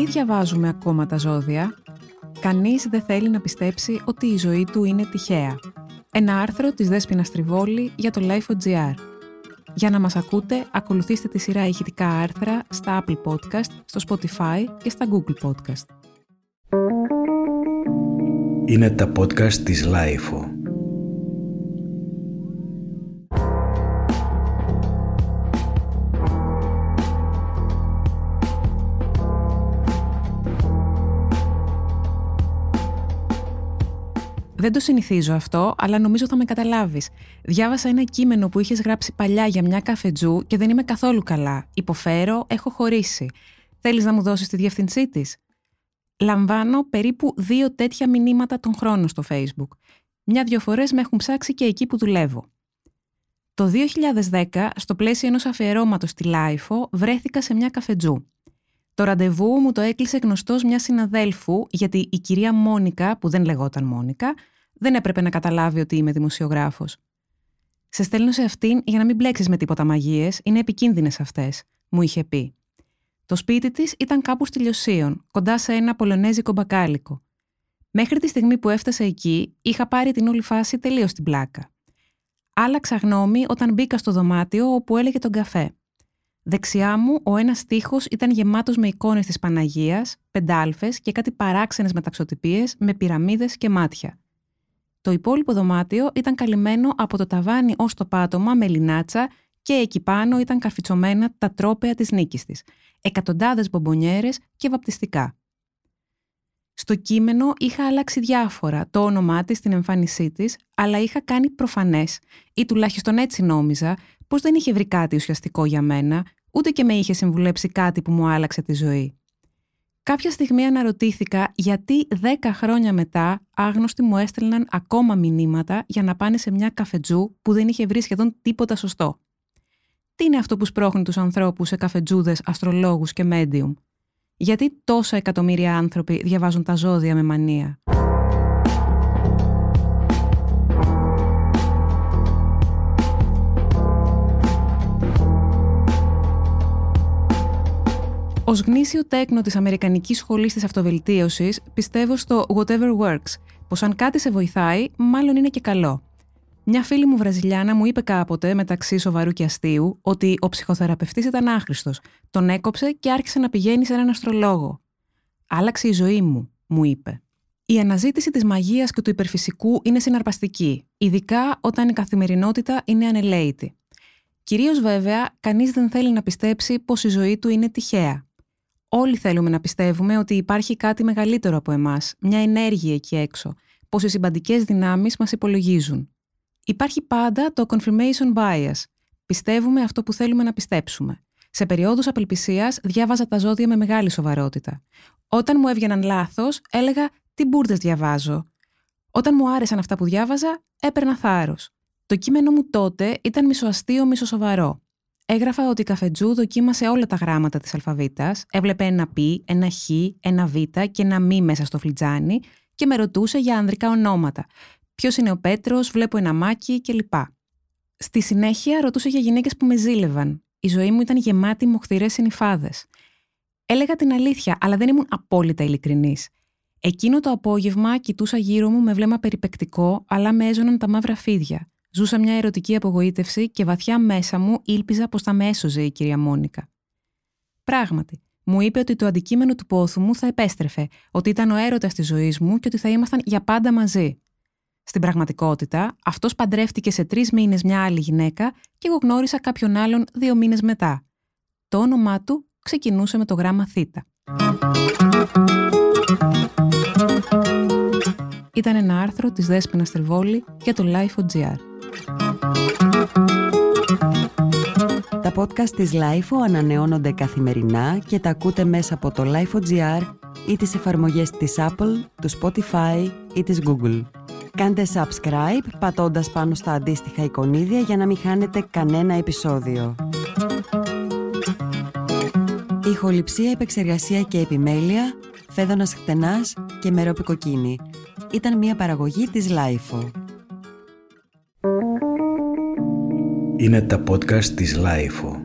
Γιατί διαβάζουμε ακόμα τα ζώδια; Κανείς δεν θέλει να πιστέψει ότι η ζωή του είναι τυχαία. Ένα άρθρο της Δέσποινα Τριβόλη για το Life.gr. Για να μας ακούτε, ακολουθήστε τη σειρά ηχητικά άρθρα στα Apple Podcast, στο Spotify και στα Google Podcast. Είναι τα podcast της Life. Δεν το συνηθίζω αυτό, αλλά νομίζω θα με καταλάβεις. Διάβασα ένα κείμενο που είχες γράψει παλιά για μια καφετζού και δεν είμαι καθόλου καλά. Υποφέρω, έχω χωρίσει. Θέλεις να μου δώσεις τη διεύθυνσή της; Λαμβάνω περίπου δύο τέτοια μηνύματα τον χρόνο στο Facebook. Μια-δυο φορές με έχουν ψάξει και εκεί που δουλεύω. Το 2010, στο πλαίσιο ενός αφιερώματος στη LiFO, βρέθηκα σε μια καφετζού. Το ραντεβού μου το έκλεισε γνωστός μιας συναδέλφου, γιατί η κυρία Μόνικα, που δεν λεγόταν Μόνικα, δεν έπρεπε να καταλάβει ότι είμαι δημοσιογράφος. Σε στέλνω σε αυτήν για να μην μπλέξεις με τίποτα μαγείες, είναι επικίνδυνες αυτές, μου είχε πει. Το σπίτι της ήταν κάπου στη Λιωσίων, κοντά σε ένα πολωνέζικο μπακάλικο. Μέχρι τη στιγμή που έφτασε εκεί, είχα πάρει την όλη φάση τελείως στην πλάκα. Άλλαξα γνώμη όταν μπήκα στο δωμάτιο όπου έλεγε τον καφέ. Δεξιά μου ο ένας τοίχο ήταν γεμάτος με εικόνες της Παναγίας, πεντάλφες και κάτι παράξενες μεταξωτυπίες με πυραμίδες και μάτια. Το υπόλοιπο δωμάτιο ήταν καλυμμένο από το ταβάνι ως το πάτωμα με λινάτσα και εκεί πάνω ήταν καρφιτσωμένα τα τρόπεα της νίκης της, εκατοντάδες μπομπονιέρες και βαπτιστικά. Στο κείμενο είχα αλλάξει διάφορα, το όνομά της, την εμφάνισή της, αλλά είχα κάνει προφανές, ή τουλάχιστον έτσι νόμιζα, πως δεν είχε βρει κάτι ουσιαστικό για μένα, ούτε και με είχε συμβουλέψει κάτι που μου άλλαξε τη ζωή. Κάποια στιγμή αναρωτήθηκα γιατί δέκα χρόνια μετά άγνωστοι μου έστελναν ακόμα μηνύματα για να πάνε σε μια καφετζού που δεν είχε βρει σχεδόν τίποτα σωστό. Τι είναι αυτό που σπρώχνει τους ανθρώπους σε καφετζούδες, αστρολόγους και medium; Γιατί τόσα εκατομμύρια άνθρωποι διαβάζουν τα ζώδια με μανία; Ω γνήσιο τέκνο της Αμερικανικής Σχολής της Αυτοβελτίωσης, πιστεύω στο whatever works, πως αν κάτι σε βοηθάει, μάλλον είναι και καλό. Μια φίλη μου Βραζιλιάνα μου είπε κάποτε, μεταξύ σοβαρού και αστείου, ότι ο ψυχοθεραπευτής ήταν άχρηστος. Τον έκοψε και άρχισε να πηγαίνει σε έναν αστρολόγο. Άλλαξε η ζωή μου, μου είπε. Η αναζήτηση της μαγείας και του υπερφυσικού είναι συναρπαστική, ειδικά όταν η καθημερινότητα είναι ανελαίτη. Κυρίως βέβαια, κανείς δεν θέλει να πιστέψει πως η ζωή του είναι τυχαία. Όλοι θέλουμε να πιστεύουμε ότι υπάρχει κάτι μεγαλύτερο από εμάς, μια ενέργεια εκεί έξω, πως οι συμπαντικές δυνάμεις μας υπολογίζουν. Υπάρχει πάντα το confirmation bias. Πιστεύουμε αυτό που θέλουμε να πιστέψουμε. Σε περιόδους απελπισίας διάβαζα τα ζώδια με μεγάλη σοβαρότητα. Όταν μου έβγαιναν λάθος, έλεγα τι μπουρδες διαβάζω. Όταν μου άρεσαν αυτά που διάβαζα, έπαιρνα θάρρος. Το κείμενο μου τότε ήταν μισοαστείο, μισοσοβαρό. Έγραφα ότι η καφετζού δοκίμασε όλα τα γράμματα της αλφαβήτας, έβλεπε ένα π, ένα χ, ένα β και ένα μ μέσα στο φλιτζάνι και με ρωτούσε για ανδρικά ονόματα. Ποιος είναι ο Πέτρος, βλέπω ένα μάκι κλπ. Στη συνέχεια ρωτούσε για γυναίκες που με ζήλευαν. Η ζωή μου ήταν γεμάτη μοχθηρέ συνυφάδες. Έλεγα την αλήθεια, αλλά δεν ήμουν απόλυτα ειλικρινής. Εκείνο το απόγευμα κοιτούσα γύρω μου με βλέμμα περιπεκτικό, αλλά με έζωναν τα μαύρα φίδια. Ζούσα μια ερωτική απογοήτευση και βαθιά μέσα μου ήλπιζα πως θα με έσωζε η κυρία Μόνικα. Πράγματι, μου είπε ότι το αντικείμενο του πόθου μου θα επέστρεφε, ότι ήταν ο έρωτας της ζωής μου και ότι θα ήμασταν για πάντα μαζί. Στην πραγματικότητα, αυτός παντρεύτηκε σε τρεις μήνες μια άλλη γυναίκα και εγώ γνώρισα κάποιον άλλον δύο μήνες μετά. Το όνομά του ξεκινούσε με το γράμμα Θ. Ήταν ένα άρθρο της Δέσποινας Τριβόλη για το Life.gr. Τα podcast της LIFO ανανεώνονται καθημερινά και τα ακούτε μέσα από το LIFO.gr ή τις εφαρμογές της Apple, του Spotify ή της Google. Κάντε subscribe πατώντας πάνω στα αντίστοιχα εικονίδια για να μην χάνετε κανένα επεισόδιο. Ηχοληψία, επεξεργασία και επιμέλεια, φέδωνας χτενάς και μερόπικοκίνη. Ήταν μια παραγωγή της LIFO. Είναι τα podcast της Λάιφο.